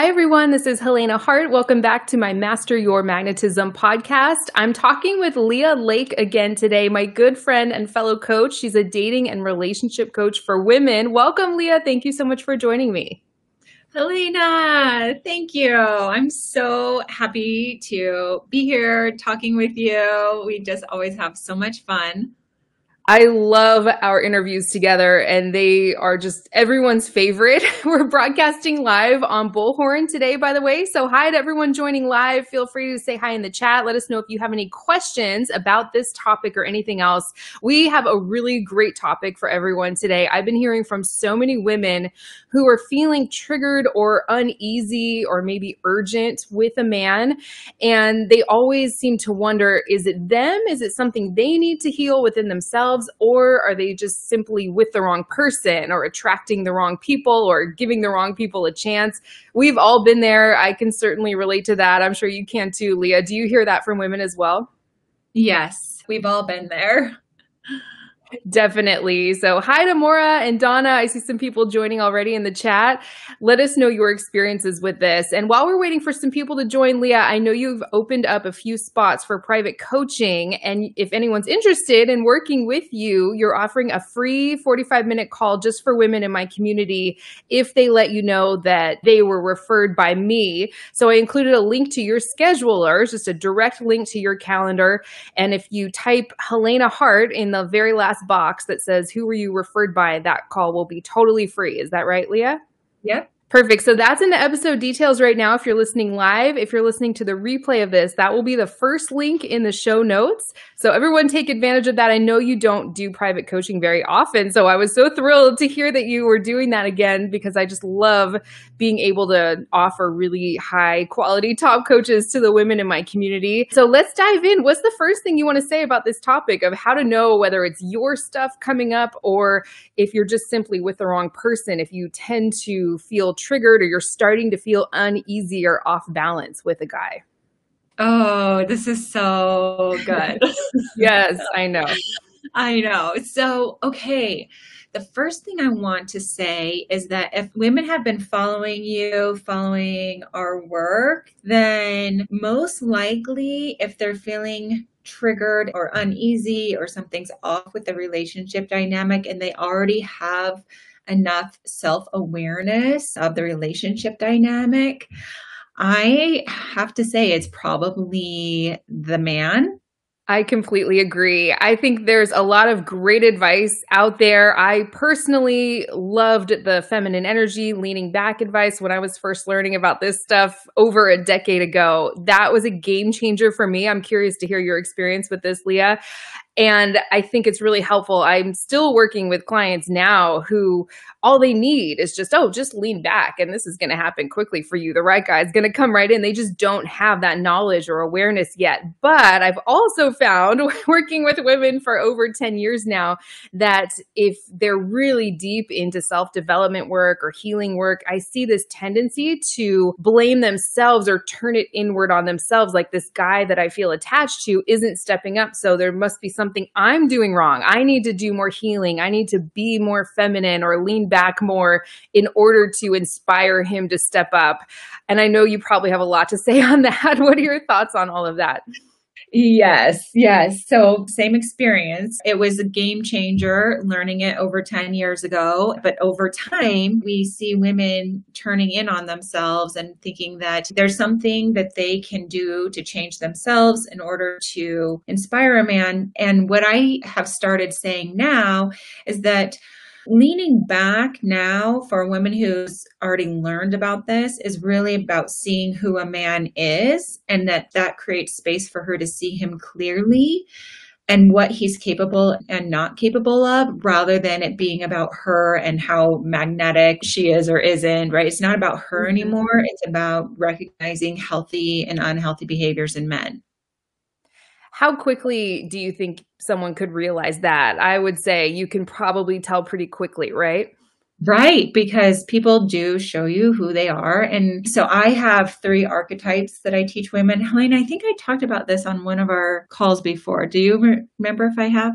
Hi, everyone. This is Helena Hart. Welcome back to my Master Your Magnetism podcast. I'm talking with Leigha Lake again today, my good friend and fellow coach. She's a dating and relationship coach for women. Welcome, Leigha. Thank you so much for joining me. Helena, thank you. I'm so happy to be here talking with you. We just always have so much fun. I love our interviews together and they are just everyone's favorite. We're broadcasting live on Bullhorn today, by the way. So hi to everyone joining live. Feel free to say hi in the chat. Let us know if you have any questions about this topic or anything else. We have a really great topic for everyone today. I've been hearing from so many women who are feeling triggered or uneasy or maybe urgent with a man. And they always seem to wonder, is it them? Is it something they need to heal within themselves? Themselves or are they just simply with the wrong person or attracting the wrong people or giving the wrong people a chance? We've all been there. I can certainly relate to that. I'm sure you can too, Leigha. Do you hear that from women as well? Yes, we've all been there. Definitely. So, hi to Mora and Donna. I see some people joining already in the chat. Let us know your experiences with this. And while we're waiting for some people to join, Leigha, I know you've opened up a few spots for private coaching. And if anyone's interested in working with you, you're offering a free 45 minute call just for women in my community if they let you know that they were referred by me. So, I included a link to your scheduler, just a direct link to your calendar. And if you type Helena Hart in the very last box that says, Who were you referred by? That call will be totally free. Is that right, Leigha? Yep. Perfect. So that's in the episode details right now. If you're listening live, if you're listening to the replay of this, that will be the first link in the show notes. So everyone take advantage of that. I know you don't do private coaching very often. So I was so thrilled to hear that you were doing that again because I just love being able to offer really high quality top coaches to the women in my community. So let's dive in. What's the first thing you want to say about this topic of how to know whether it's your stuff coming up or if you're just simply with the wrong person, if you tend to feel triggered or you're starting to feel uneasy or off balance with a guy? Oh, this is so good. yes, I know. I know. So, okay. The first thing I want to say is that if women have been following you, following our work, then most likely, if they're feeling triggered or uneasy or something's off with the relationship dynamic and they already have enough self awareness of the relationship dynamic, I have to say it's probably the man I completely agree. I think there's a lot of great advice out there. I personally loved the feminine energy, leaning back advice when I was first learning about this stuff over a decade ago. That was a game changer for me. I'm curious to hear your experience with this, Leigha. And I think it's really helpful. I'm still working with clients now who all they need is just, oh, just lean back and this is going to happen quickly for you. The right guy is going to come right in. They just don't have that knowledge or awareness yet. But I've also found working with women for over 10 years now that if they're really deep into self development work or healing work, I see this tendency to blame themselves or turn it inward on themselves. Like this guy that I feel attached to isn't stepping up. So there must be something I'm doing wrong. I need to do more healing. I need to be more feminine or lean back more in order to inspire him to step up. And I know you probably have a lot to say on that. What are your thoughts on all of that? Yes, yes. So, same experience. It was a game changer learning it over 10 years ago. But over time, we see women turning in on themselves and thinking that there's something that they can do to change themselves in order to inspire a man. And what I have started saying now is that leaning back now for a woman who's already learned about this is really about seeing who a man is and that that creates space for her to see him clearly and what he's capable and not capable of rather than it being about her and how magnetic she is or isn't right? It's not about her mm-hmm. anymore. It's about recognizing healthy and unhealthy behaviors in men how quickly do you think someone could realize that? I would say you can probably tell pretty quickly, right? Right, because people do show you who they are. And so I have three archetypes that I teach women. Helene, I think I talked about this on one of our calls before. Do you re- remember if I have?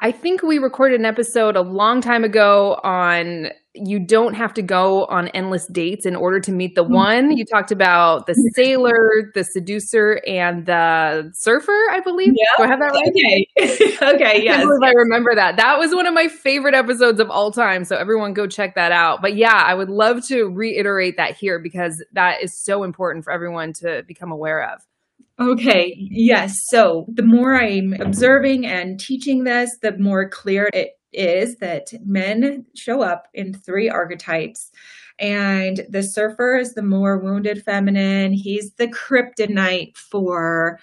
I think we recorded an episode a long time ago on you don't have to go on endless dates in order to meet the mm-hmm. one. You talked about the sailor, the seducer, and the surfer, I believe. Yeah. Do I have that right? Okay. okay. Yes. I, I remember that. That was one of my favorite episodes of all time. So everyone go check that out. But yeah, I would love to reiterate that here because that is so important for everyone to become aware of. Okay, yes. So the more I'm observing and teaching this, the more clear it is that men show up in three archetypes. And the surfer is the more wounded feminine. He's the kryptonite for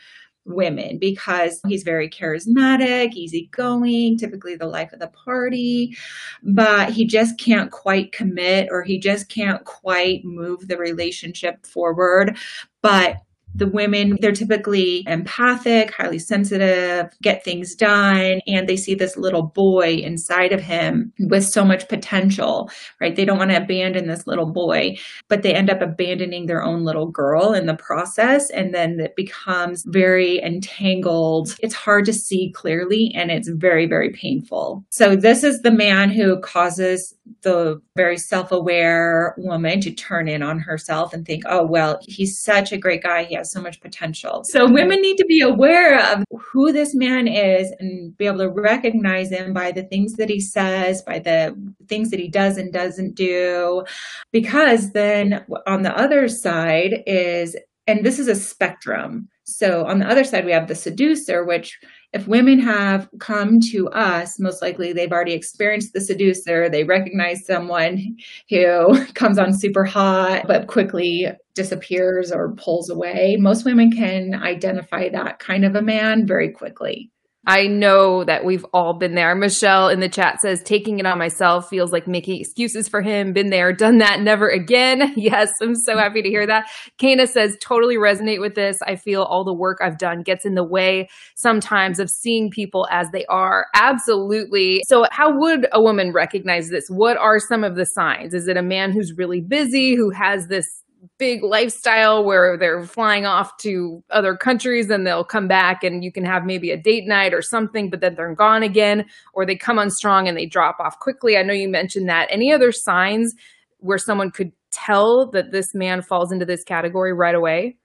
women because he's very charismatic, easygoing, typically the life of the party, but he just can't quite commit or he just can't quite move the relationship forward. But the women, they're typically empathic, highly sensitive, get things done, and they see this little boy inside of him with so much potential, right? They don't want to abandon this little boy, but they end up abandoning their own little girl in the process. And then it becomes very entangled. It's hard to see clearly and it's very, very painful. So this is the man who causes the very self aware woman to turn in on herself and think, oh, well, he's such a great guy. He has so much potential. So women need to be aware of who this man is and be able to recognize him by the things that he says, by the things that he does and doesn't do. Because then on the other side is, and this is a spectrum. So on the other side, we have the seducer, which if women have come to us, most likely they've already experienced the seducer. They recognize someone who comes on super hot, but quickly disappears or pulls away. Most women can identify that kind of a man very quickly. I know that we've all been there. Michelle in the chat says, taking it on myself feels like making excuses for him. Been there, done that, never again. Yes, I'm so happy to hear that. Kana says, totally resonate with this. I feel all the work I've done gets in the way sometimes of seeing people as they are. Absolutely. So, how would a woman recognize this? What are some of the signs? Is it a man who's really busy, who has this big lifestyle where they're flying off to other countries and they'll come back and you can have maybe a date night or something, but then they're gone again, or they come on strong and they drop off quickly. I know you mentioned that. Any other signs where someone could tell that this man falls into this category right away?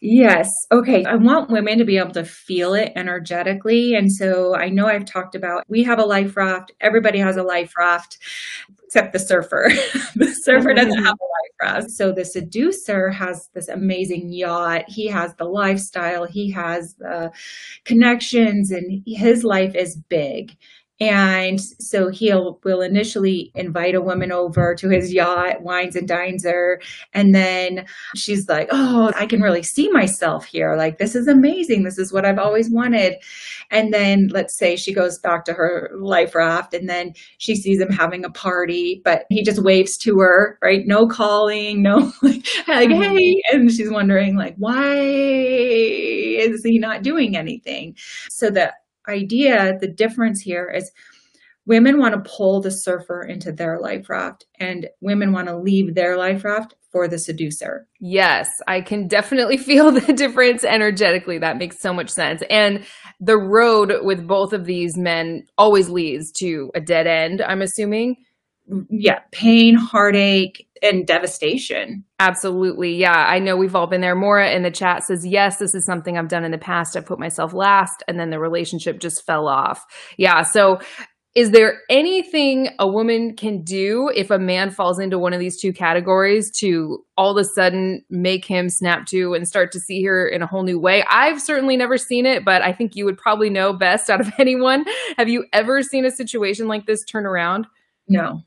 Yes. Okay. I want women to be able to feel it energetically. And so I know I've talked about we have a life raft. Everybody has a life raft except the surfer. the surfer doesn't mm-hmm. have a life raft. So the seducer has this amazing yacht. He has the lifestyle, he has the connections, and his life is big. And so he'll will initially invite a woman over to his yacht, wines and dines her. And then she's like, Oh, I can really see myself here. Like, this is amazing. This is what I've always wanted. And then let's say she goes back to her life raft and then she sees him having a party, but he just waves to her, right? No calling, no like, like mm-hmm. hey. And she's wondering, like, why is he not doing anything? So that idea, the difference here is women want to pull the surfer into their life raft and women want to leave their life raft for the seducer. Yes, I can definitely feel the difference energetically. That makes so much sense. And the road with both of these men always leads to a dead end, I'm assuming. Mm, yeah, pain, heartache, and devastation. Absolutely. Yeah. I know we've all been there. Mora in the chat says, Yes, this is something I've done in the past. I put myself last, and then the relationship just fell off. Yeah. So is there anything a woman can do if a man falls into one of these two categories to all of a sudden make him snap to and start to see her in a whole new way? I've certainly never seen it, but I think you would probably know best out of anyone. Have you ever seen a situation like this turn around? No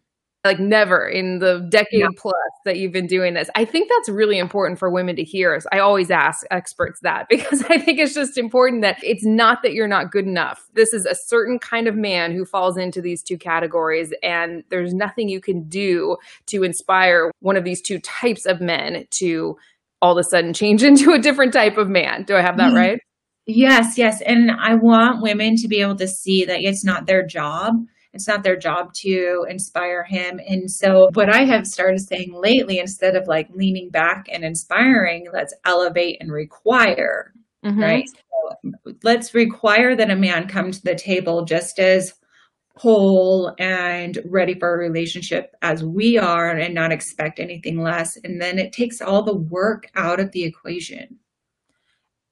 like never in the decade yeah. plus that you've been doing this. I think that's really important for women to hear. I always ask experts that because I think it's just important that it's not that you're not good enough. This is a certain kind of man who falls into these two categories, and there's nothing you can do to inspire one of these two types of men to all of a sudden change into a different type of man. Do I have that mm-hmm. right? Yes, yes. And I want women to be able to see that it's not their job it's not their job to inspire him. And so, what I have started saying lately, instead of like leaning back and inspiring, let's elevate and require, mm-hmm. right? So let's require that a man come to the table just as whole and ready for a relationship as we are and not expect anything less. And then it takes all the work out of the equation.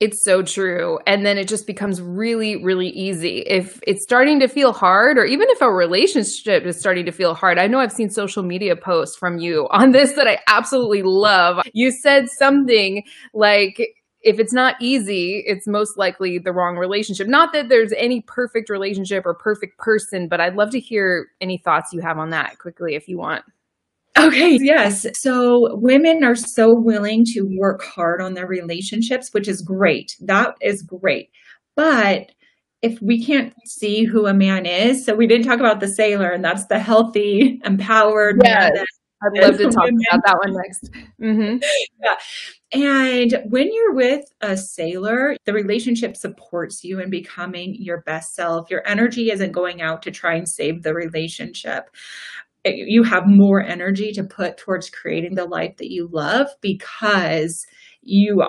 It's so true. And then it just becomes really, really easy. If it's starting to feel hard, or even if a relationship is starting to feel hard, I know I've seen social media posts from you on this that I absolutely love. You said something like, if it's not easy, it's most likely the wrong relationship. Not that there's any perfect relationship or perfect person, but I'd love to hear any thoughts you have on that quickly if you want. Okay, yes. So women are so willing to work hard on their relationships, which is great. That is great. But if we can't see who a man is, so we didn't talk about the sailor, and that's the healthy, empowered yes. man. I'd love to talk women. about that one next. Mm-hmm. Yeah. And when you're with a sailor, the relationship supports you in becoming your best self. Your energy isn't going out to try and save the relationship you have more energy to put towards creating the life that you love because you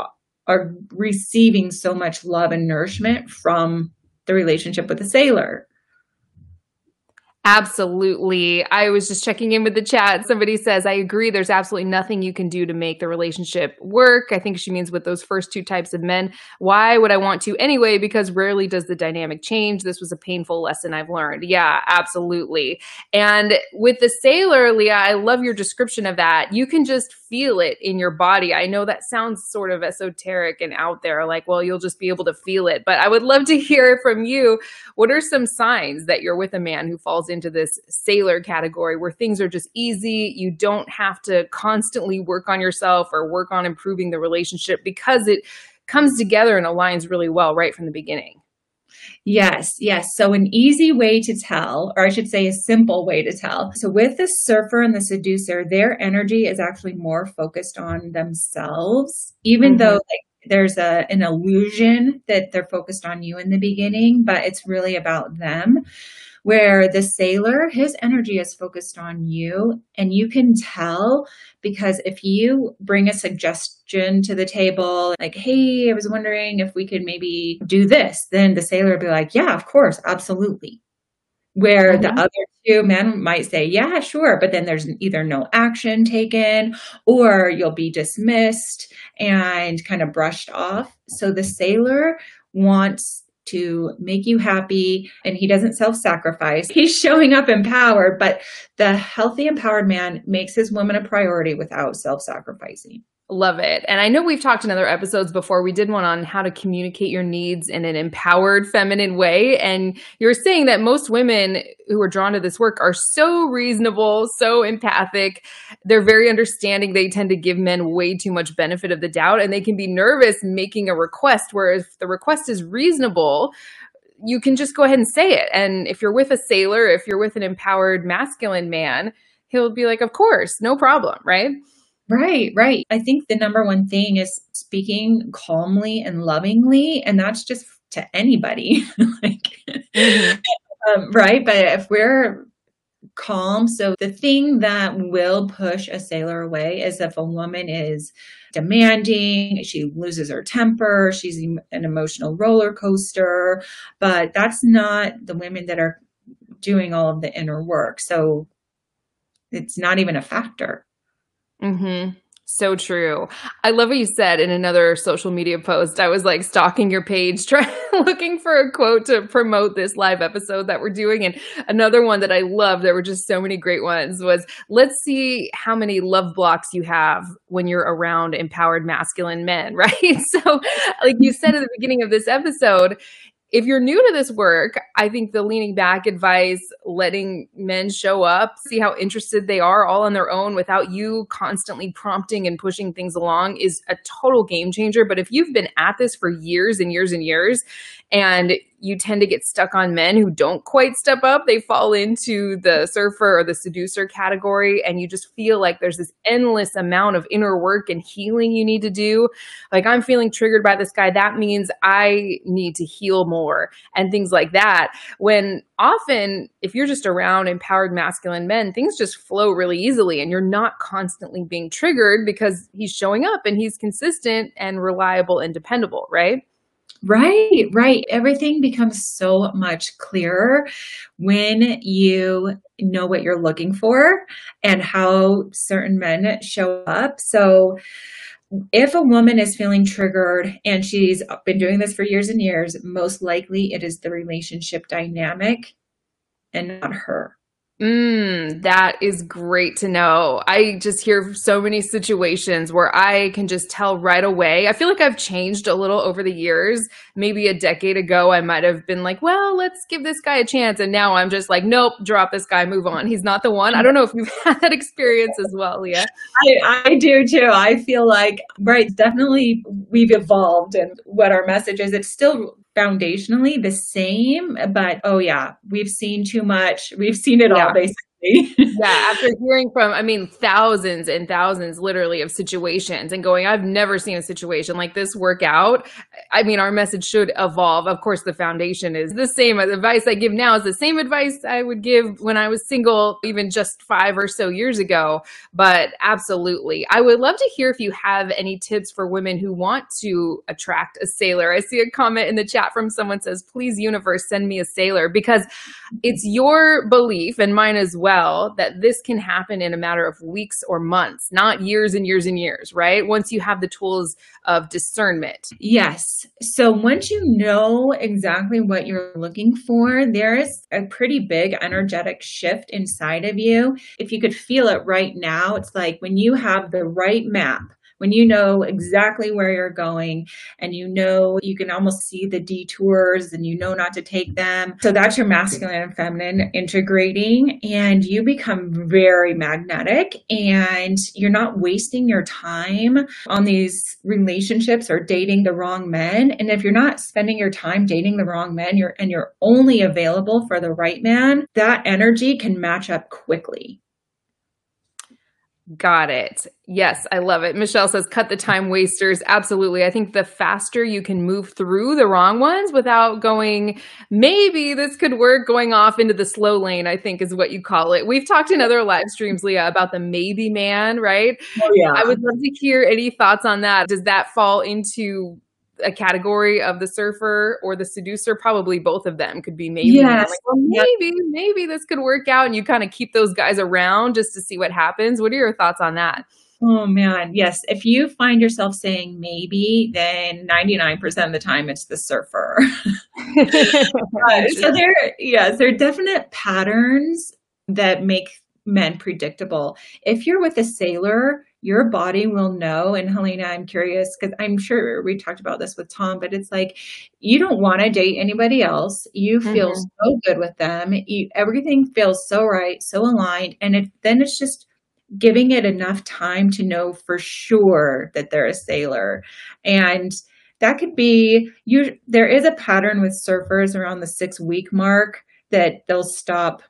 are receiving so much love and nourishment from the relationship with the sailor. Absolutely. I was just checking in with the chat. Somebody says, I agree. There's absolutely nothing you can do to make the relationship work. I think she means with those first two types of men. Why would I want to anyway? Because rarely does the dynamic change. This was a painful lesson I've learned. Yeah, absolutely. And with the sailor, Leigha, I love your description of that. You can just feel it in your body. I know that sounds sort of esoteric and out there, like, well, you'll just be able to feel it. But I would love to hear from you. What are some signs that you're with a man who falls into this sailor category where things are just easy. You don't have to constantly work on yourself or work on improving the relationship because it comes together and aligns really well right from the beginning. Yes, yes. So, an easy way to tell, or I should say, a simple way to tell. So, with the surfer and the seducer, their energy is actually more focused on themselves, even mm-hmm. though like there's a an illusion that they're focused on you in the beginning, but it's really about them where the sailor, his energy is focused on you. And you can tell because if you bring a suggestion to the table, like, hey, I was wondering if we could maybe do this, then the sailor would be like, yeah, of course, absolutely. Where mm-hmm. the other two men might say, yeah, sure, but then there's either no action taken or you'll be dismissed and kind of brushed off. So the sailor wants to make you happy and he doesn't self-sacrifice. He's showing up empowered, but the healthy empowered man makes his woman a priority without self-sacrificing. Love it. And I know we've talked in other episodes before. We did one on how to communicate your needs in an empowered feminine way. And you're saying that most women who are drawn to this work are so reasonable, so empathic. They're very understanding. They tend to give men way too much benefit of the doubt and they can be nervous making a request. Whereas if the request is reasonable, you can just go ahead and say it. And if you're with a sailor, if you're with an empowered masculine man, he'll be like, of course, no problem, right? Right, right. I think the number one thing is speaking calmly and lovingly, and that's just to anybody. like, mm-hmm. um, right? But if we're calm, so the thing that will push a sailor away is if a woman is demanding, she loses her temper, she's an emotional roller coaster, but that's not the women that are doing all of the inner work. So it's not even a factor. Mm-hmm. So true. I love what you said in another social media post. I was like stalking your page, trying looking for a quote to promote this live episode that we're doing. And another one that I love, there were just so many great ones, was let's see how many love blocks you have when you're around empowered masculine men, right? So, like you said at the beginning of this episode, if you're new to this work, I think the leaning back advice, letting men show up, see how interested they are all on their own without you constantly prompting and pushing things along is a total game changer. But if you've been at this for years and years and years and you tend to get stuck on men who don't quite step up. They fall into the surfer or the seducer category, and you just feel like there's this endless amount of inner work and healing you need to do. Like, I'm feeling triggered by this guy. That means I need to heal more and things like that. When often, if you're just around empowered masculine men, things just flow really easily, and you're not constantly being triggered because he's showing up and he's consistent and reliable and dependable, right? Right, right. Everything becomes so much clearer when you know what you're looking for and how certain men show up. So, if a woman is feeling triggered and she's been doing this for years and years, most likely it is the relationship dynamic and not her. Mm, that is great to know. I just hear so many situations where I can just tell right away. I feel like I've changed a little over the years. Maybe a decade ago, I might have been like, well, let's give this guy a chance. And now I'm just like, nope, drop this guy, move on. He's not the one. I don't know if you've had that experience as well, Leigha. I, I do too. I feel like, right, definitely we've evolved and what our message is. It's still foundationally the same, but oh yeah, we've seen too much. We've seen it yeah. all basically. yeah, after hearing from, I mean, thousands and thousands literally of situations and going, I've never seen a situation like this work out. I mean, our message should evolve. Of course, the foundation is the same. Advice I give now is the same advice I would give when I was single, even just five or so years ago. But absolutely, I would love to hear if you have any tips for women who want to attract a sailor. I see a comment in the chat from someone says, please, universe, send me a sailor because it's your belief and mine as well well that this can happen in a matter of weeks or months, not years and years and years, right? Once you have the tools of discernment. Yes. So once you know exactly what you're looking for, there is a pretty big energetic shift inside of you. If you could feel it right now, it's like when you have the right map when you know exactly where you're going and you know you can almost see the detours and you know not to take them. So that's your masculine and feminine integrating and you become very magnetic and you're not wasting your time on these relationships or dating the wrong men. And if you're not spending your time dating the wrong men, you're and you're only available for the right man, that energy can match up quickly. Got it. Yes, I love it. Michelle says, cut the time wasters. Absolutely. I think the faster you can move through the wrong ones without going, maybe this could work, going off into the slow lane, I think is what you call it. We've talked in other live streams, Leigha, about the maybe man, right? Oh, yeah. I would love to hear any thoughts on that. Does that fall into a category of the surfer or the seducer probably both of them could be maybe yes. like, well, maybe maybe this could work out and you kind of keep those guys around just to see what happens. What are your thoughts on that? Oh man. Yes. If you find yourself saying maybe then 99% of the time it's the surfer. Uh, so there yes there are definite patterns that make men predictable. If you're with a sailor your body will know. And Helena, I'm curious because I'm sure we talked about this with Tom, but it's like you don't want to date anybody else. You feel mm-hmm. so good with them. You, everything feels so right, so aligned. And it, then it's just giving it enough time to know for sure that they're a sailor. And that could be you there is a pattern with surfers around the six week mark that they'll stop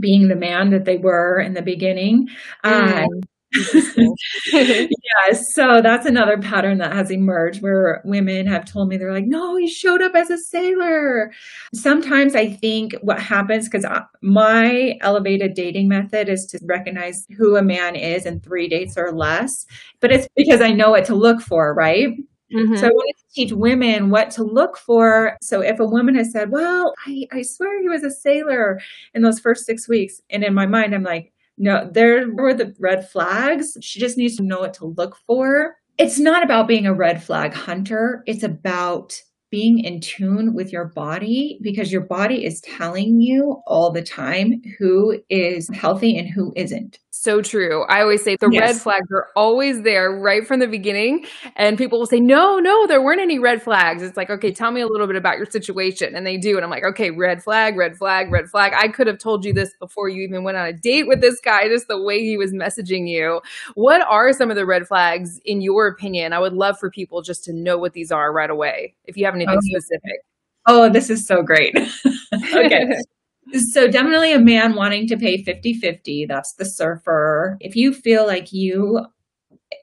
being the man that they were in the beginning. Mm. Um, yes. So that's another pattern that has emerged where women have told me, they're like, no, he showed up as a sailor. Sometimes I think what happens, because my elevated dating method is to recognize who a man is in three dates or less, but it's because I know what to look for, right? Mm-hmm. So I wanted to teach women what to look for. So if a woman has said, Well, I, I swear he was a sailor in those first six weeks, and in my mind, I'm like, No, there were the red flags. She just needs to know what to look for. It's not about being a red flag hunter. It's about being in tune with your body because your body is telling you all the time who is healthy and who isn't. So true. I always say the yes. red flags are always there right from the beginning. And people will say, no, no, there weren't any red flags. It's like, okay, tell me a little bit about your situation. And they do. And I'm like, okay, red flag, red flag, red flag. I could have told you this before you even went on a date with this guy, just the way he was messaging you. What are some of the red flags in your opinion? I would love for people just to know what these are right away. If you have anything oh, specific. Oh, this is so great. okay. So definitely a man wanting to pay 50-50, that's the surfer. If you feel like you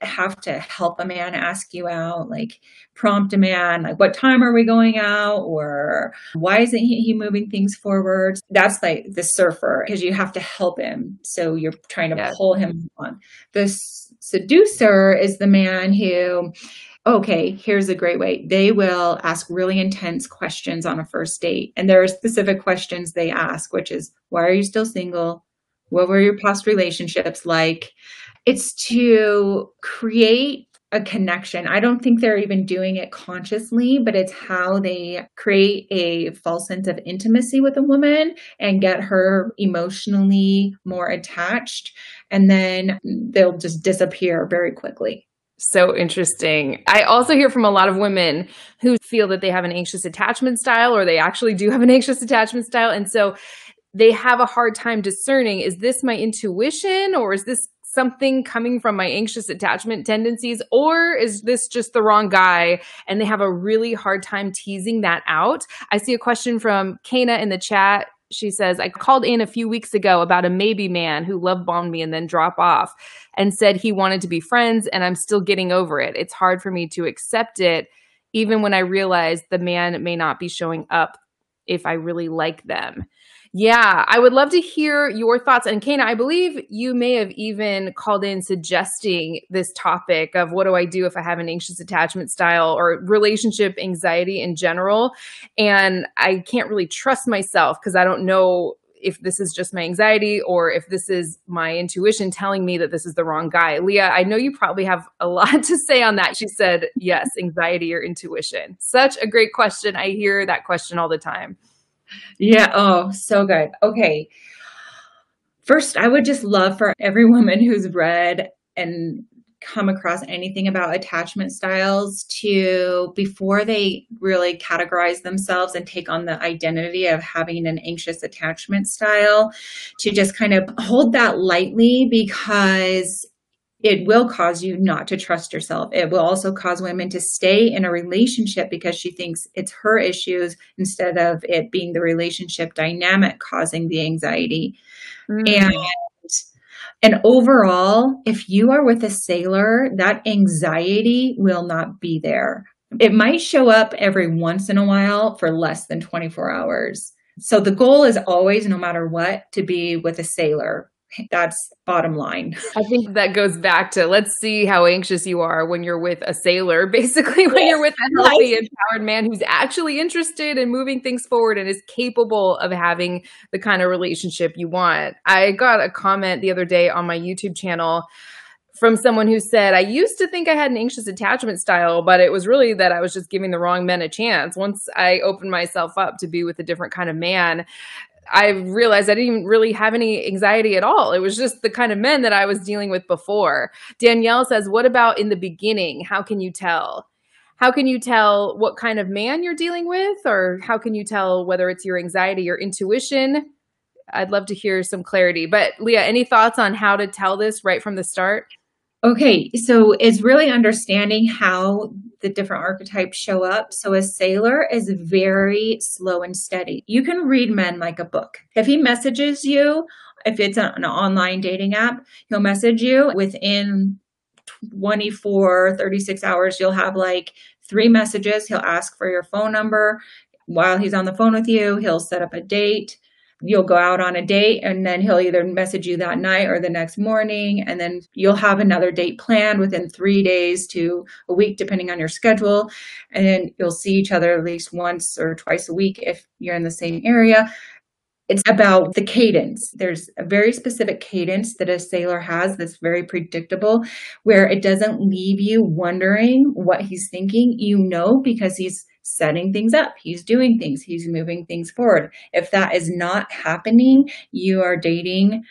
have to help a man ask you out, like prompt a man, like what time are we going out? Or why isn't he, moving things forward? That's like the surfer because you have to help him. So you're trying to yeah. pull him on. The seducer is the man who okay, here's a great way. They will ask really intense questions on a first date. And there are specific questions they ask, which is, why are you still single? What were your past relationships like? It's to create a connection. I don't think they're even doing it consciously, but it's how they create a false sense of intimacy with a woman and get her emotionally more attached. And then they'll just disappear very quickly. So interesting. I also hear from a lot of women who feel that they have an anxious attachment style or they actually do have an anxious attachment style. And so they have a hard time discerning is this my intuition or is this something coming from my anxious attachment tendencies or is this just the wrong guy and they have a really hard time teasing that out i see a question from kana in the chat she says, I called in a few weeks ago about a maybe man who love bombed me and then drop off and said he wanted to be friends and I'm still getting over it. It's hard for me to accept it, even when I realize the man may not be showing up if I really like them. Yeah, I would love to hear your thoughts. And Kana, I believe you may have even called in suggesting this topic of what do I do if I have an anxious attachment style or relationship anxiety in general. And I can't really trust myself because I don't know if this is just my anxiety or if this is my intuition telling me that this is the wrong guy. Leigha, I know you probably have a lot to say on that. She said, yes, anxiety or intuition. Such a great question. I hear that question all the time. Yeah. Oh, so good. Okay. First, I would just love for every woman who's read and come across anything about attachment styles to before they really categorize themselves and take on the identity of having an anxious attachment style to just kind of hold that lightly because it will cause you not to trust yourself. It will also cause women to stay in a relationship because she thinks it's her issues instead of it being the relationship dynamic causing the anxiety. Mm. And and overall, if you are with a sailor, that anxiety will not be there. It might show up every once in a while for less than 24 hours. So the goal is always, no matter what, to be with a sailor that's bottom line. I think that goes back to let's see how anxious you are when you're with a sailor, basically, when you're with a healthy, empowered man who's actually interested in moving things forward and is capable of having the kind of relationship you want. I got a comment the other day on my YouTube channel from someone who said, I used to think I had an anxious attachment style, but it was really that I was just giving the wrong men a chance. Once I opened myself up to be with a different kind of man, I realized I didn't really have any anxiety at all. It was just the kind of men that I was dealing with before. Danielle says, What about in the beginning? How can you tell? How can you tell what kind of man you're dealing with? Or how can you tell whether it's your anxiety or intuition? I'd love to hear some clarity. But Leigha, any thoughts on how to tell this right from the start? Okay, so it's really understanding how the different archetypes show up. So a sailor is very slow and steady. You can read men like a book. If he messages you, if it's an online dating app, he'll message you within 24, 36 hours. You'll have like three messages. He'll ask for your phone number. While he's on the phone with you, he'll set up a date you'll go out on a date and then he'll either message you that night or the next morning and then you'll have another date planned within three days to a week depending on your schedule and then you'll see each other at least once or twice a week if you're in the same area it's about the cadence. There's a very specific cadence that a sailor has that's very predictable, where it doesn't leave you wondering what he's thinking. You know, because he's setting things up, he's doing things, he's moving things forward. If that is not happening, you are dating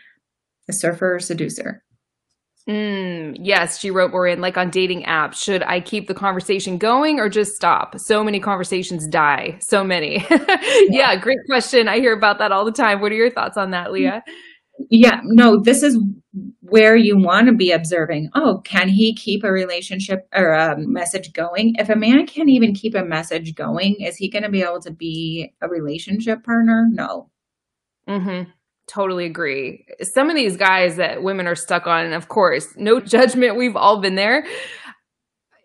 a surfer or seducer. Mm, yes, she wrote more in like on dating apps. Should I keep the conversation going or just stop? So many conversations die. So many. yeah. yeah, great question. I hear about that all the time. What are your thoughts on that, Leigha? Yeah, no, this is where you want to be observing. Oh, can he keep a relationship or a message going? If a man can't even keep a message going, is he going to be able to be a relationship partner? No. Mm-hmm. Totally agree. Some of these guys that women are stuck on, of course, no judgment, we've all been there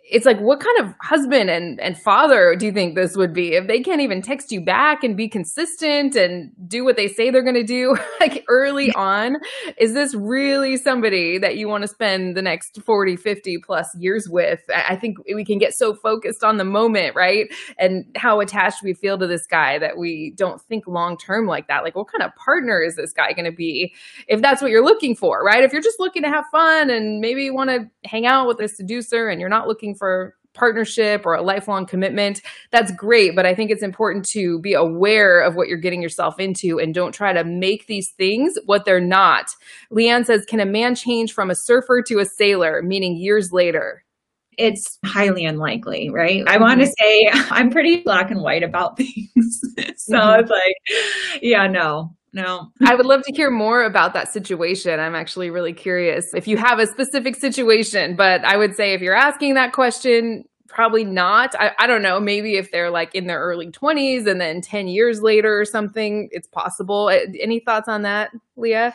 it's like what kind of husband and and father do you think this would be? If they can't even text you back and be consistent and do what they say they're going to do like early on is this really somebody that you want to spend the next 40 50 plus years with? I think we can get so focused on the moment right? And how attached we feel to this guy that we don't think long term like that. Like what kind of partner is this guy going to be if that's what you're looking for right? If you're just looking to have fun and maybe you want to hang out with a seducer and you're not looking for partnership or a lifelong commitment, that's great. But I think it's important to be aware of what you're getting yourself into and don't try to make these things what they're not. Leanne says, Can a man change from a surfer to a sailor, meaning years later? It's highly unlikely, right? I want to say I'm pretty black and white about things. so mm-hmm. it's like, yeah, no, no. I would love to hear more about that situation. I'm actually really curious if you have a specific situation, but I would say if you're asking that question, probably not. I, I don't know. Maybe if they're like in their early 20s and then 10 years later or something, it's possible. Any thoughts on that, Leigha?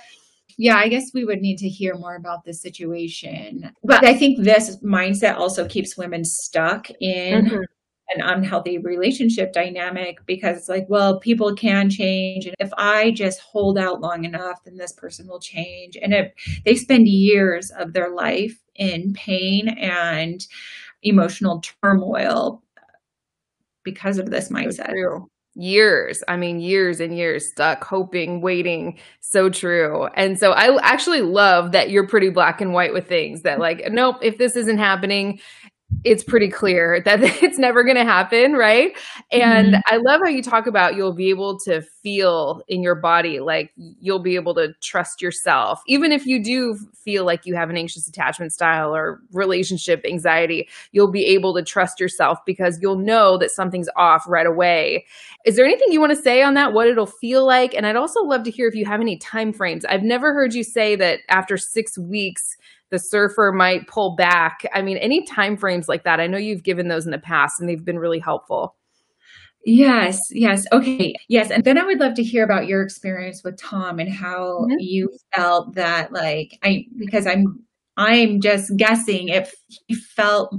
Yeah, I guess we would need to hear more about the situation. But I think this mindset also keeps women stuck in mm-hmm an unhealthy relationship dynamic because it's like, well, people can change. And if I just hold out long enough, then this person will change. And if they spend years of their life in pain and emotional turmoil because of this mindset. years i mean years and years stuck hoping waiting so true and so i actually love that you're pretty black and white with things that like nope if this isn't happening it's pretty clear that it's never going to happen, right? And mm-hmm. I love how you talk about you'll be able to feel in your body like you'll be able to trust yourself even if you do feel like you have an anxious attachment style or relationship anxiety, you'll be able to trust yourself because you'll know that something's off right away. Is there anything you want to say on that what it'll feel like? And I'd also love to hear if you have any time frames. I've never heard you say that after 6 weeks the surfer might pull back. I mean, any time frames like that. I know you've given those in the past and they've been really helpful. Yes, yes. Okay. Yes. And then I would love to hear about your experience with Tom and how mm-hmm. you felt that like I because I'm I'm just guessing if he felt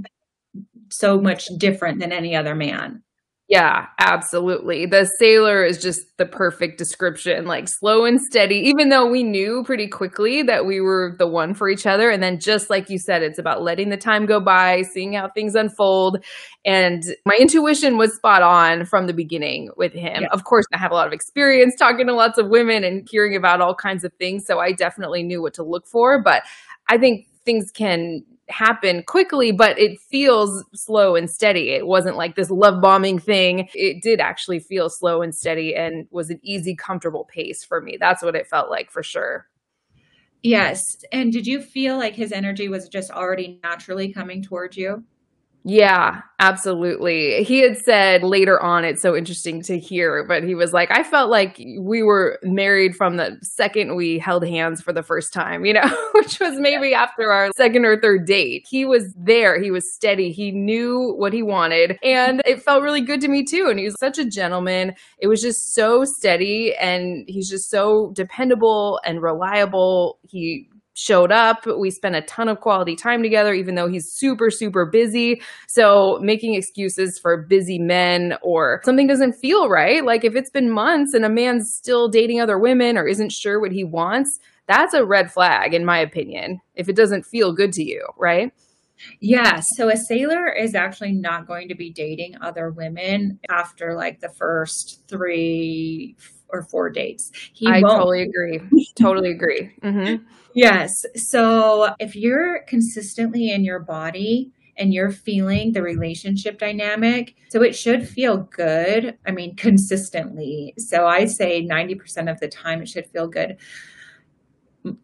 so much different than any other man. Yeah, absolutely. The sailor is just the perfect description, like slow and steady, even though we knew pretty quickly that we were the one for each other. And then, just like you said, it's about letting the time go by, seeing how things unfold. And my intuition was spot on from the beginning with him. Yeah. Of course, I have a lot of experience talking to lots of women and hearing about all kinds of things. So I definitely knew what to look for. But I think things can happen quickly, but it feels slow and steady. It wasn't like this love bombing thing. It did actually feel slow and steady and was an easy, comfortable pace for me. That's what it felt like for sure. Yes. And did you feel like his energy was just already naturally coming towards you? Yeah, absolutely. He had said later on, it's so interesting to hear, but he was like, I felt like we were married from the second we held hands for the first time, you know, which was maybe after our second or third date. He was there, he was steady, he knew what he wanted, and it felt really good to me too. And he was such a gentleman. It was just so steady, and he's just so dependable and reliable. He showed up. We spent a ton of quality time together, even though he's super, super busy. So making excuses for busy men or something doesn't feel right. Like if it's been months and a man's still dating other women or isn't sure what he wants, that's a red flag, in my opinion, if it doesn't feel good to you, right? Yes. So a sailor is actually not going to be dating other women after like the first three or four dates. He I won't. totally agree. totally agree. Mm-hmm. Yes. So if you're consistently in your body, and you're feeling the relationship dynamic. So it should feel good. I mean, consistently. So I say 90% of the time it should feel good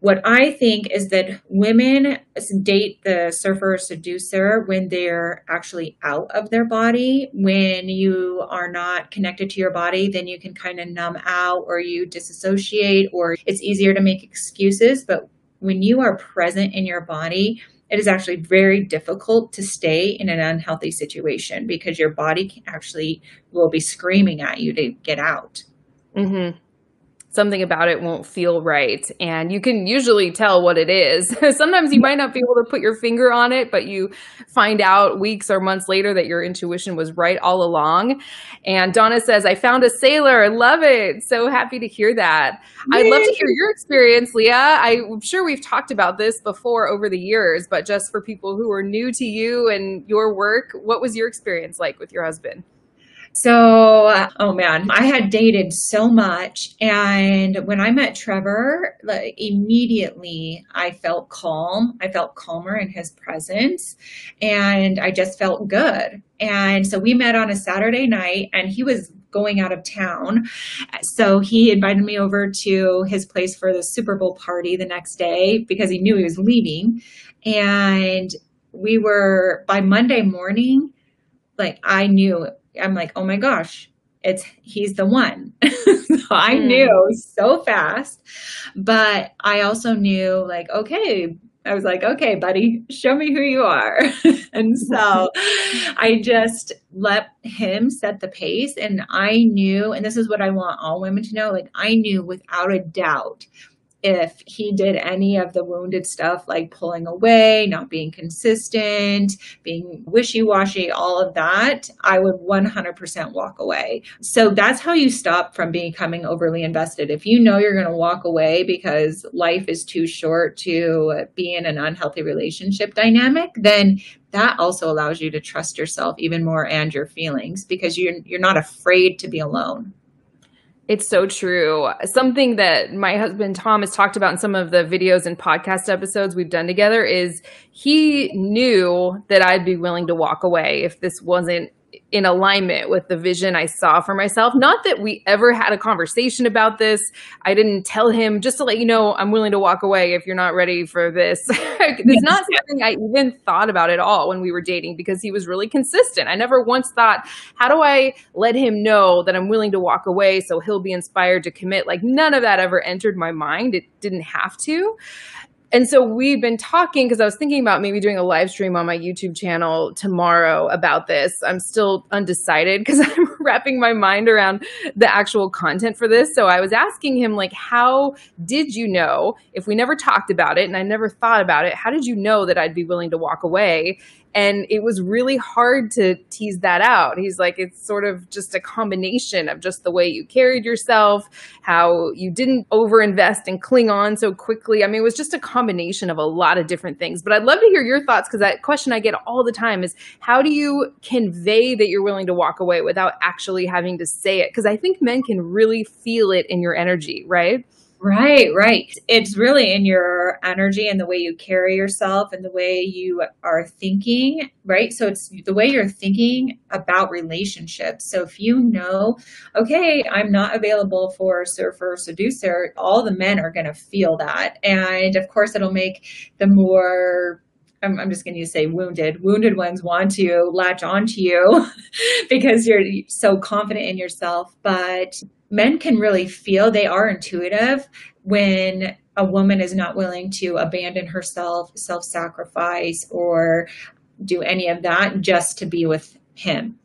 what I think is that women date the surfer seducer when they're actually out of their body. When you are not connected to your body, then you can kind of numb out or you disassociate or it's easier to make excuses. But when you are present in your body, it is actually very difficult to stay in an unhealthy situation because your body actually will be screaming at you to get out. Mm-hmm something about it won't feel right. And you can usually tell what it is. Sometimes you might not be able to put your finger on it, but you find out weeks or months later that your intuition was right all along. And Donna says, I found a sailor. I Love it. So happy to hear that. Yay. I'd love to hear your experience, Leigha. I'm sure we've talked about this before over the years, but just for people who are new to you and your work, what was your experience like with your husband? So, uh, oh man, I had dated so much. And when I met Trevor, like, immediately I felt calm. I felt calmer in his presence and I just felt good. And so we met on a Saturday night and he was going out of town. So he invited me over to his place for the Super Bowl party the next day because he knew he was leaving. And we were by Monday morning, like I knew I'm like, oh my gosh, it's he's the one. so I mm. knew so fast, but I also knew like, okay, I was like, okay, buddy, show me who you are. and so I just let him set the pace. And I knew, and this is what I want all women to know like, I knew without a doubt if he did any of the wounded stuff like pulling away, not being consistent, being wishy washy, all of that, I would 100% walk away. So that's how you stop from becoming overly invested. If you know you're going to walk away because life is too short to be in an unhealthy relationship dynamic, then that also allows you to trust yourself even more and your feelings because you're you're not afraid to be alone. It's so true. Something that my husband Tom has talked about in some of the videos and podcast episodes we've done together is he knew that I'd be willing to walk away if this wasn't in alignment with the vision I saw for myself. Not that we ever had a conversation about this. I didn't tell him just to let you know I'm willing to walk away if you're not ready for this. it's yes. not something I even thought about at all when we were dating because he was really consistent. I never once thought, how do I let him know that I'm willing to walk away so he'll be inspired to commit? Like none of that ever entered my mind. It didn't have to. And so we've been talking because I was thinking about maybe doing a live stream on my YouTube channel tomorrow about this. I'm still undecided because I'm wrapping my mind around the actual content for this. So I was asking him, like, how did you know if we never talked about it and I never thought about it? How did you know that I'd be willing to walk away? And it was really hard to tease that out. He's like, it's sort of just a combination of just the way you carried yourself, how you didn't overinvest and cling on so quickly. I mean, it was just a combination of a lot of different things. But I'd love to hear your thoughts because that question I get all the time is how do you convey that you're willing to walk away without actually having to say it? Because I think men can really feel it in your energy, right? Right, right. It's really in your energy and the way you carry yourself and the way you are thinking, right? So it's the way you're thinking about relationships. So if you know, okay, I'm not available for surfer seducer, all the men are going to feel that. And of course, it'll make the more I'm, I'm, just going to say wounded. Wounded ones want to latch onto you because you're so confident in yourself. But men can really feel they are intuitive when a woman is not willing to abandon herself, self sacrifice, or do any of that just to be with him.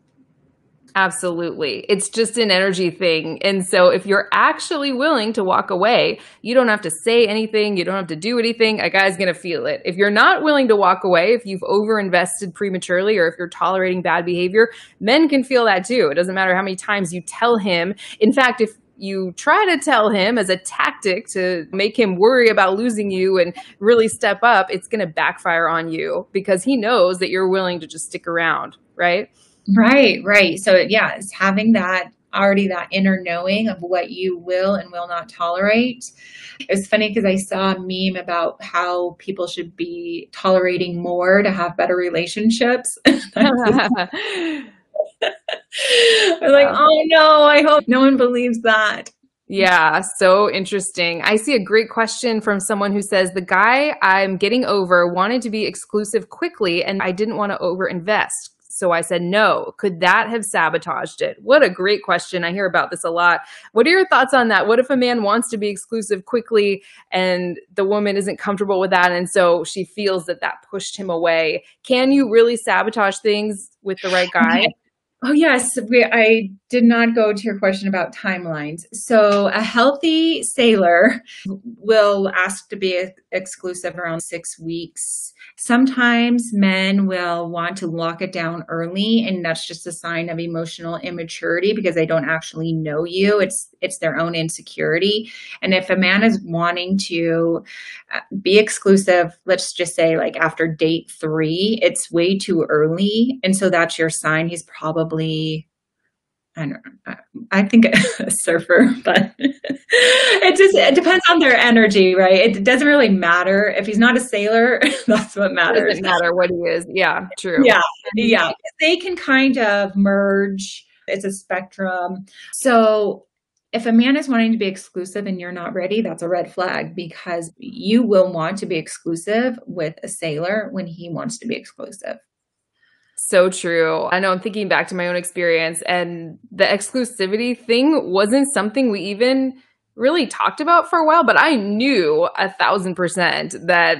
Absolutely. It's just an energy thing. And so if you're actually willing to walk away, you don't have to say anything, you don't have to do anything. A guy's going to feel it. If you're not willing to walk away, if you've overinvested prematurely or if you're tolerating bad behavior, men can feel that too. It doesn't matter how many times you tell him. In fact, if you try to tell him as a tactic to make him worry about losing you and really step up, it's going to backfire on you because he knows that you're willing to just stick around, right? Right, right. So yeah, it's having that already that inner knowing of what you will and will not tolerate. It was funny because I saw a meme about how people should be tolerating more to have better relationships. I'm like, oh no, I hope no one believes that. Yeah, so interesting. I see a great question from someone who says the guy I'm getting over wanted to be exclusive quickly and I didn't want to over invest. So I said no. Could that have sabotaged it? What a great question. I hear about this a lot. What are your thoughts on that? What if a man wants to be exclusive quickly and the woman isn't comfortable with that and so she feels that that pushed him away? Can you really sabotage things with the right guy? Oh, yes. We, I did not go to your question about timelines. So, a healthy sailor will ask to be exclusive around six weeks Sometimes men will want to lock it down early and that's just a sign of emotional immaturity because they don't actually know you. It's it's their own insecurity. And if a man is wanting to uh, be exclusive, let's just say like after date 3, it's way too early and so that's your sign he's probably I don't. I think a surfer, but it just it depends on their energy, right? It doesn't really matter if he's not a sailor. That's what matters. It doesn't matter what he is. Yeah, true. Yeah, yeah. They can kind of merge. It's a spectrum. So if a man is wanting to be exclusive and you're not ready, that's a red flag because you will want to be exclusive with a sailor when he wants to be exclusive. So true. I know I'm thinking back to my own experience, and the exclusivity thing wasn't something we even really talked about for a while, but I knew a thousand percent that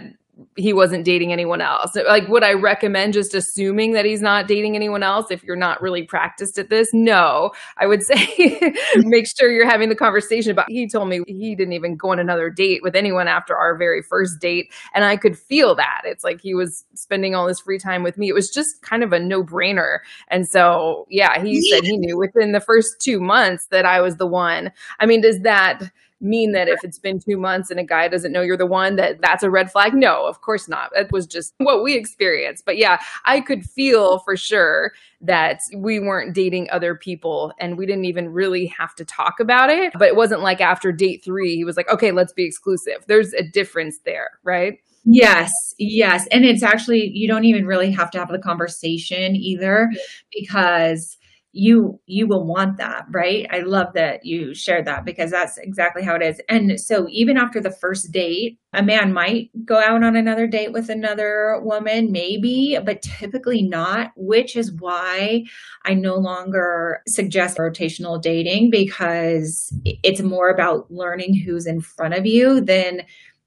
he wasn't dating anyone else. Like, would I recommend just assuming that he's not dating anyone else if you're not really practiced at this? No, I would say make sure you're having the conversation about. He told me he didn't even go on another date with anyone after our very first date. And I could feel that. It's like he was spending all this free time with me. It was just kind of a no brainer. And so, yeah, he said he knew within the first two months that I was the one. I mean, does that, mean that if it's been two months and a guy doesn't know you're the one that that's a red flag? No of course not. It was just what we experienced. But yeah i could feel for sure that we weren't dating other people and we didn't even really have to talk about it. But it wasn't like after date three he was like okay let's be exclusive. There's a difference there right? Yes, yes. And it's actually, you don't even really have to have the conversation either because you you will want that right? I love that you shared that because that's exactly how it is. And so even after the first date a man might go out on another date with another woman maybe but typically not which is why i no longer suggest rotational dating because it's more about learning who's in front of you than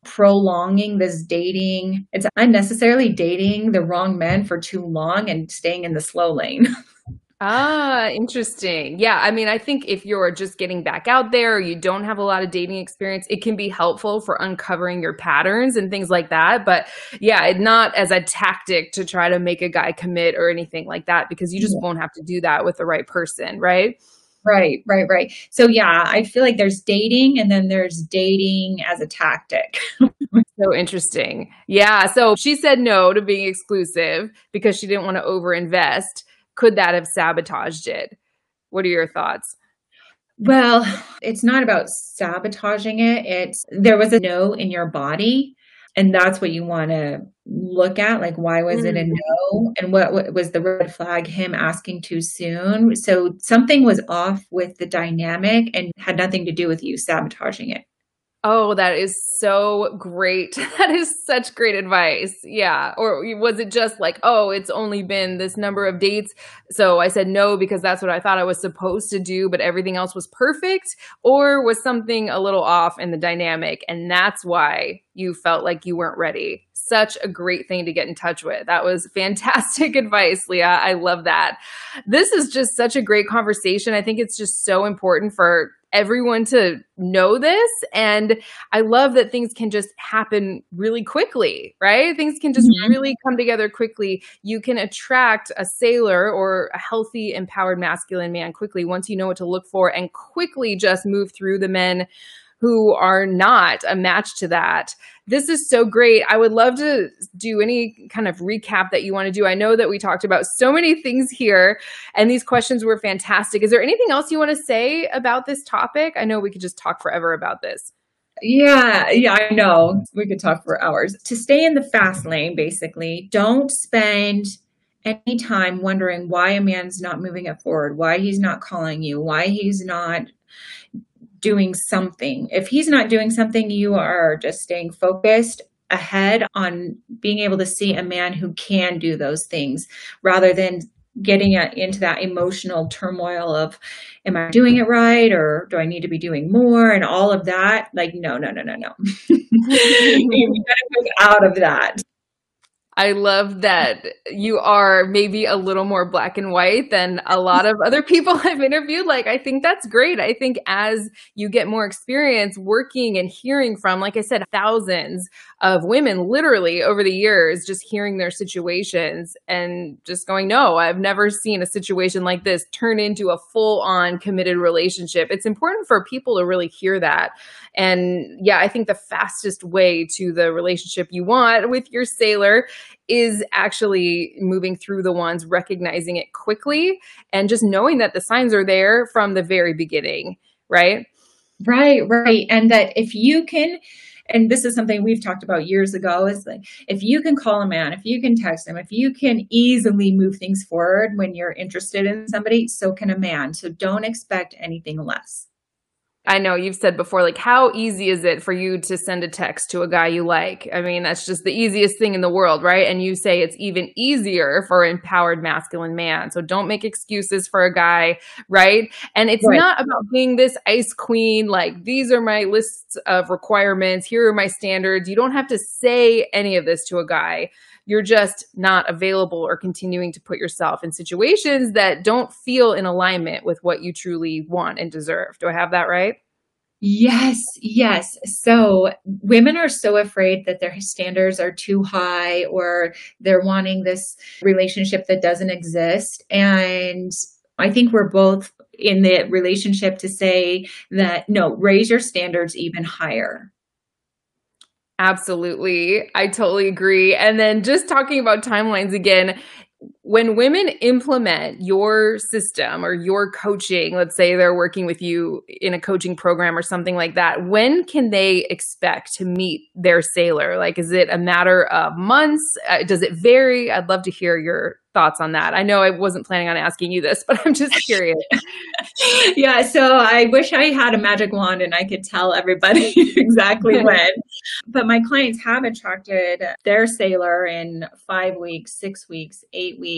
prolonging this dating. It's unnecessarily dating the wrong men for too long and staying in the slow lane Ah, interesting. Yeah, I mean, I think if you're just getting back out there, or you don't have a lot of dating experience, it can be helpful for uncovering your patterns and things like that. But yeah, not as a tactic to try to make a guy commit or anything like that, because you just yeah. won't have to do that with the right person, right? Right, right, right. So yeah, I feel like there's dating and then there's dating as a tactic. so interesting. Yeah. So she said no to being exclusive because she didn't want to overinvest could that have sabotaged it? What are your thoughts? Well, it's not about sabotaging it. It's there was a no in your body. And that's what you want to look at. Like, why was mm-hmm. it a mm. no? And what, what was the red flag? Him asking too soon. So something was off with the dynamic and had nothing to do with you sabotaging it. Oh, that is so great. That is such great advice. Yeah. Or was it just like, oh, it's only been this number of dates. So I said no because that's what I thought I was supposed to do, but everything else was perfect? Or was something a little off in the dynamic? And that's why you felt like you weren't ready. Such a great thing to get in touch with. That was fantastic advice, Leigha. I love that. This is just such a great conversation. I think it's just so important for everyone to know this. And I love that things can just happen really quickly, right? Things can just mm-hmm. really come together quickly. You can attract a sailor or a healthy, empowered masculine man quickly once you know what to look for and quickly just move through the men who are not a match to that. This is so great. I would love to do any kind of recap that you want to do. I know that we talked about so many things here and these questions were fantastic. Is there anything else you want to say about this topic? I know we could just talk forever about this. Yeah, yeah, I know. We could talk for hours. To stay in the fast lane, basically, don't spend any time wondering why a man's not moving it forward, why he's not calling you, why he's not doing something. If he's not doing something, you are just staying focused ahead on being able to see a man who can do those things rather than getting into that emotional turmoil of am i doing it right? Or do i need to be doing more? And all of that. Like no no no no no. You gotta move out of that I love that you are maybe a little more black and white than a lot of other people I've interviewed. Like, I think that's great. I think as you get more experience working and hearing from, like I said, thousands of women literally over the years, just hearing their situations and just going, no, I've never seen a situation like this turn into a full on committed relationship. It's important for people to really hear that. And yeah, I think the fastest way to the relationship you want with your sailor is actually moving through the ones, recognizing it quickly, and just knowing that the signs are there from the very beginning, right? Right, right. And that if you can, and this is something we've talked about years ago, is like if you can call a man, if you can text him, if you can easily move things forward when you're interested in somebody, so can a man. So don't expect anything less. I know you've said before, like, how easy is it for you to send a text to a guy you like? I mean, that's just the easiest thing in the world, right? And you say it's even easier for an empowered masculine man. So don't make excuses for a guy, right? And it's right. not about being this ice queen, like, these are my lists of requirements, here are my standards. You don't have to say any of this to a guy you're just not available or continuing to put yourself in situations that don't feel in alignment with what you truly want and deserve. Do I have that right? Yes, yes. So women are so afraid that their standards are too high or they're wanting this relationship that doesn't exist. And I think we're both in the relationship to say that no, raise your standards even higher. Absolutely. I totally agree. And then just talking about timelines again, when women implement your system or your coaching, let's say they're working with you in a coaching program or something like that, when can they expect to meet their sailor? Like, is it a matter of months? Uh, does it vary? I'd love to hear your thoughts on that. I know I wasn't planning on asking you this, but I'm just curious. yeah, so I wish I had a magic wand and I could tell everybody exactly when. But my clients have attracted their sailor in five weeks, six weeks, eight weeks,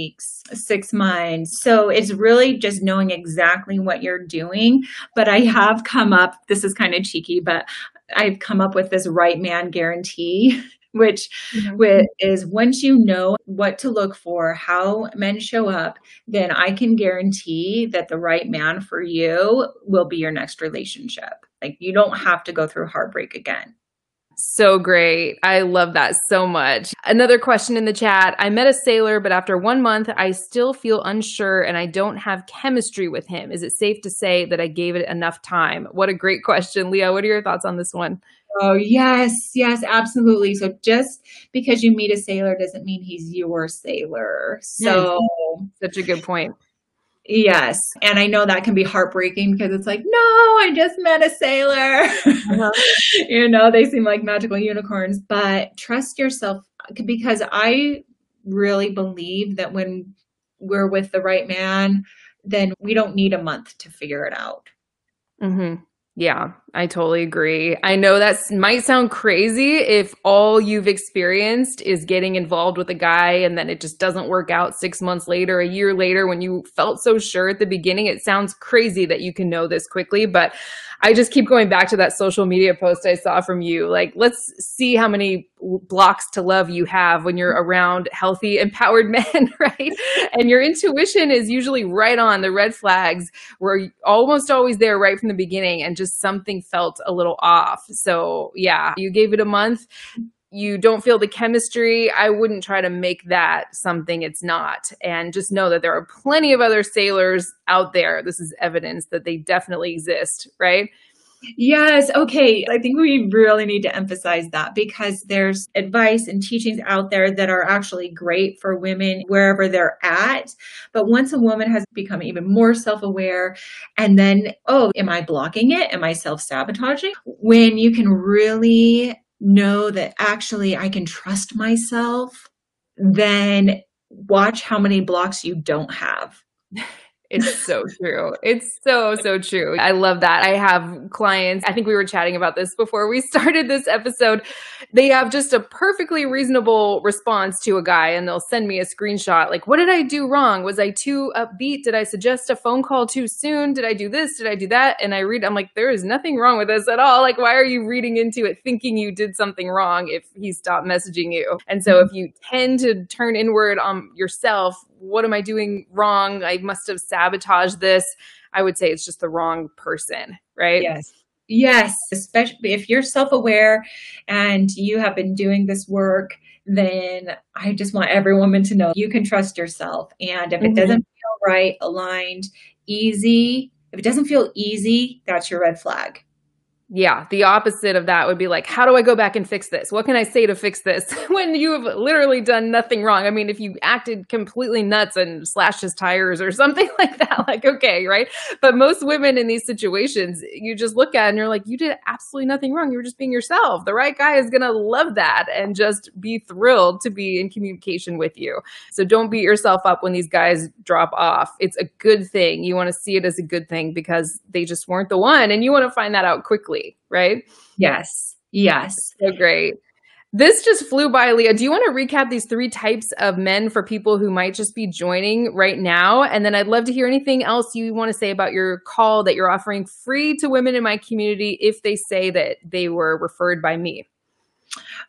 six months. So it's really just knowing exactly what you're doing. But I have come up, this is kind of cheeky, but I've come up with this right man guarantee which mm-hmm. is once you know what to look for, how men show up, then I can guarantee that the right man for you will be your next relationship. Like you don't have to go through heartbreak again. So great. I love that so much. Another question in the chat. I met a sailor, but after one month, I still feel unsure and I don't have chemistry with him. Is it safe to say that I gave it enough time? What a great question. Leigha, what are your thoughts on this one? Oh, yes, yes, absolutely. So just because you meet a sailor doesn't mean he's your sailor. So, such a good point. Yes. And I know that can be heartbreaking because it's like, no, I just met a sailor. Uh-huh. you know, they seem like magical unicorns, but trust yourself because I really believe that when we're with the right man, then we don't need a month to figure it out. Mm-hmm. Yeah, I totally agree. I know that might sound crazy if all you've experienced is getting involved with a guy and then it just doesn't work out six months later, a year later, when you felt so sure at the beginning. It sounds crazy that you can know this quickly, but I just keep going back to that social media post I saw from you. Like, let's see how many blocks to love you have when you're around healthy, empowered men, right? And your intuition is usually right on. The red flags were almost always there right from the beginning, and just something felt a little off. So, yeah, you gave it a month you don't feel the chemistry, I wouldn't try to make that something it's not. And just know that there are plenty of other sailors out there. This is evidence that they definitely exist, right? Yes. Okay. I think we really need to emphasize that because there's advice and teachings out there that are actually great for women wherever they're at. But once a woman has become even more self aware, and then, oh, am I blocking it? Am I self sabotaging? When you can really know that actually I can trust myself, then watch how many blocks you don't have. It's so true. It's so, so true. I love that. I have clients, I think we were chatting about this before we started this episode. They have just a perfectly reasonable response to a guy and they'll send me a screenshot like, what did I do wrong? Was I too upbeat? Did I suggest a phone call too soon? Did I do this? Did I do that? And I read, I'm like, there is nothing wrong with this at all. Like, why are you reading into it thinking you did something wrong if he stopped messaging you? And so mm-hmm. if you tend to turn inward on yourself, what am I doing wrong? I must have sabotaged this. I would say it's just the wrong person, right? Yes. Yes, especially if you're self aware and you have been doing this work, then I just want every woman to know you can trust yourself. And if it mm-hmm. doesn't feel right, aligned, easy, if it doesn't feel easy, that's your red flag. Yeah, the opposite of that would be like, how do I go back and fix this? What can I say to fix this when you have literally done nothing wrong? I mean, if you acted completely nuts and slashed his tires or something like that, like, okay, right? But most women in these situations, you just look at and you're like, you did absolutely nothing wrong. You were just being yourself. The right guy is going to love that and just be thrilled to be in communication with you. So don't beat yourself up when these guys drop off. It's a good thing. You want to see it as a good thing because they just weren't the one and you want to find that out quickly right? Yes. Yes. So great. This just flew by, Leigha. Do you want to recap these three types of men for people who might just be joining right now? And then I'd love to hear anything else you want to say about your call that you're offering free to women in my community if they say that they were referred by me.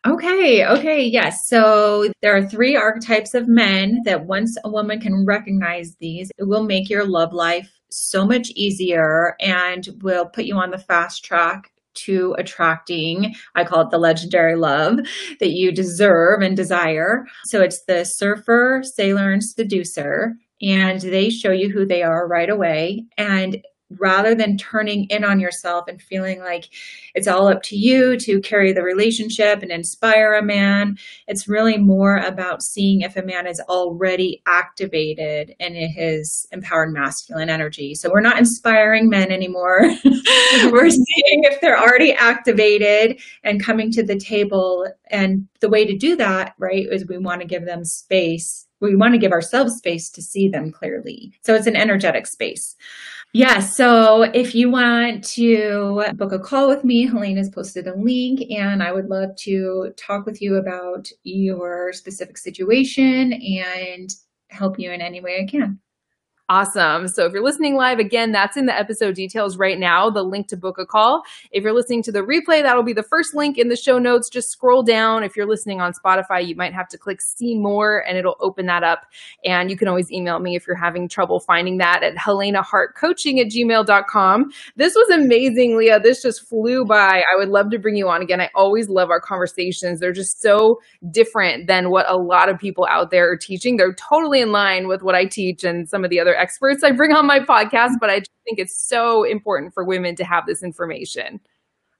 Okay, okay, yes. So there are three archetypes of men that once a woman can recognize these, it will make your love life so much easier and will put you on the fast track to attracting, I call it the legendary love that you deserve and desire. So it's the surfer, sailor, and seducer. And they show you who they are right away. And rather than turning in on yourself and feeling like it's all up to you to carry the relationship and inspire a man, it's really more about seeing if a man is already activated in his empowered masculine energy. So we're not inspiring men anymore. we're seeing if they're already activated and coming to the table. And the way to do that, right, is we want to give them space. We want to give ourselves space to see them clearly. So it's an energetic space. Yeah. So if you want to book a call with me, Helene has posted a link and I would love to talk with you about your specific situation and help you in any way I can. Awesome. So if you're listening live, again, that's in the episode details right now, the link to book a call. If you're listening to the replay, that'll be the first link in the show notes. Just scroll down. If you're listening on Spotify, you might have to click see more and it'll open that up. And you can always email me if you're having trouble finding that at helenahartcoaching at gmail.com. This was amazing, Leigha. This just flew by. I would love to bring you on again. I always love our conversations. They're just so different than what a lot of people out there are teaching. They're totally in line with what I teach and some of the other experts I bring on my podcast, but I think it's so important for women to have this information.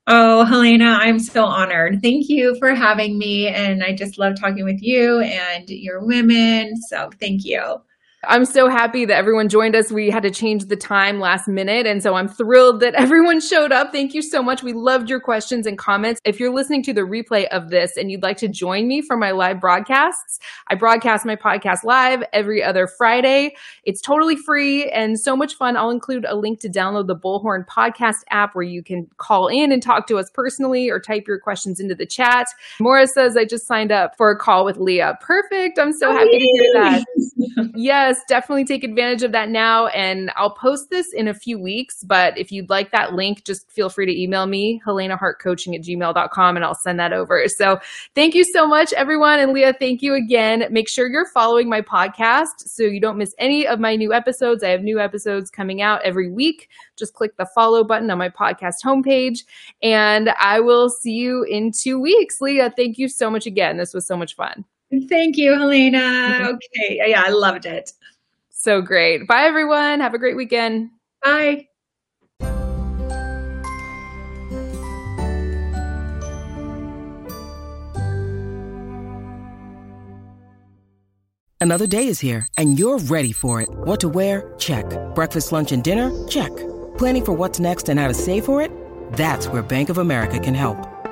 Oh, Helena, I'm so honored. Thank you for having me. And I just love talking with you and your women. So thank you. I'm so happy that everyone joined us. We had to change the time last minute. And so I'm thrilled that everyone showed up. Thank you so much. We loved your questions and comments. If you're listening to the replay of this and you'd like to join me for my live broadcasts, I broadcast my podcast live every other Friday. It's totally free and so much fun. I'll include a link to download the Bullhorn podcast app where you can call in and talk to us personally or type your questions into the chat. Morris says, I just signed up for a call with Leigha. Perfect. I'm so oh, happy to hear that. yes yes, definitely take advantage of that now. And I'll post this in a few weeks. But if you'd like that link, just feel free to email me, helenahartcoaching at gmail.com, and I'll send that over. So thank you so much, everyone. And Leigha, thank you again. Make sure you're following my podcast so you don't miss any of my new episodes. I have new episodes coming out every week. Just click the follow button on my podcast homepage. And I will see you in two weeks. Leigha, thank you so much again. This was so much fun. Thank you, Helena. Mm-hmm. Okay. Yeah, I loved it. So great. Bye, everyone. Have a great weekend. Bye. Another day is here, and you're ready for it. What to wear? Check. Breakfast, lunch, and dinner? Check. Planning for what's next and how to save for it? That's where Bank of America can help.